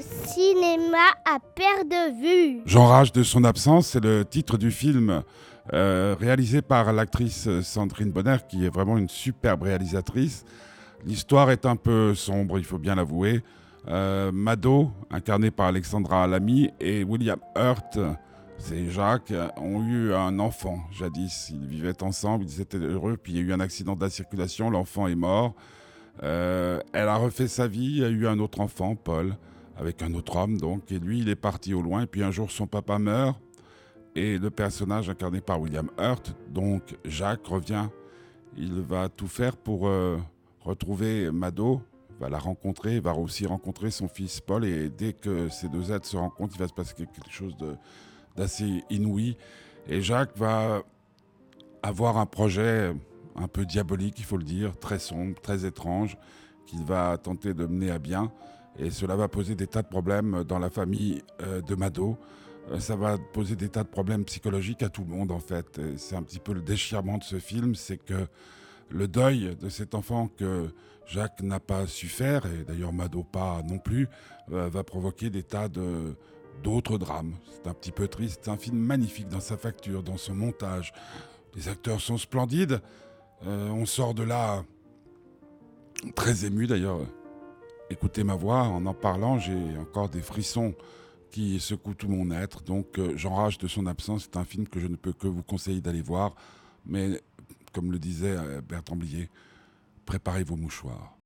au cinéma à perte de vue. J'enrage de son absence, c'est le titre du film euh, réalisé par l'actrice Sandrine Bonner, qui est vraiment une superbe réalisatrice. L'histoire est un peu sombre, il faut bien l'avouer. Euh, Mado, incarné par Alexandra Lamy, et William Hurt, c'est Jacques, ont eu un enfant jadis. Ils vivaient ensemble, ils étaient heureux, puis il y a eu un accident de la circulation, l'enfant est mort. Euh, elle a refait sa vie, a eu un autre enfant, Paul, avec un autre homme donc, et lui il est parti au loin, et puis un jour son papa meurt, et le personnage incarné par William Hurt, donc Jacques, revient. Il va tout faire pour euh, retrouver Mado, va la rencontrer, va aussi rencontrer son fils Paul, et dès que ces deux êtres se rencontrent, il va se passer quelque chose d'assez inouï. Et Jacques va avoir un projet un peu diabolique, il faut le dire, très sombre, très étrange, qu'il va tenter de mener à bien. Et cela va poser des tas de problèmes dans la famille euh, de Mado. Euh, ça va poser des tas de problèmes psychologiques à tout le monde en fait. C'est un petit peu le déchirement de ce film, c'est que le deuil de cet enfant que Jacques n'a pas su faire, et d'ailleurs Mado pas non plus, euh, va provoquer des tas de d'autres drames. C'est un petit peu triste. C'est un film magnifique dans sa facture, dans son montage. Les acteurs sont splendides. On sort de là très ému d'ailleurs. Écoutez ma voix, en en parlant, j'ai encore des frissons qui secouent tout mon être. Donc euh, j'enrage de son absence. C'est un film que je ne peux que vous conseiller d'aller voir. Mais comme le disait euh, Bertrand Blier, préparez vos mouchoirs.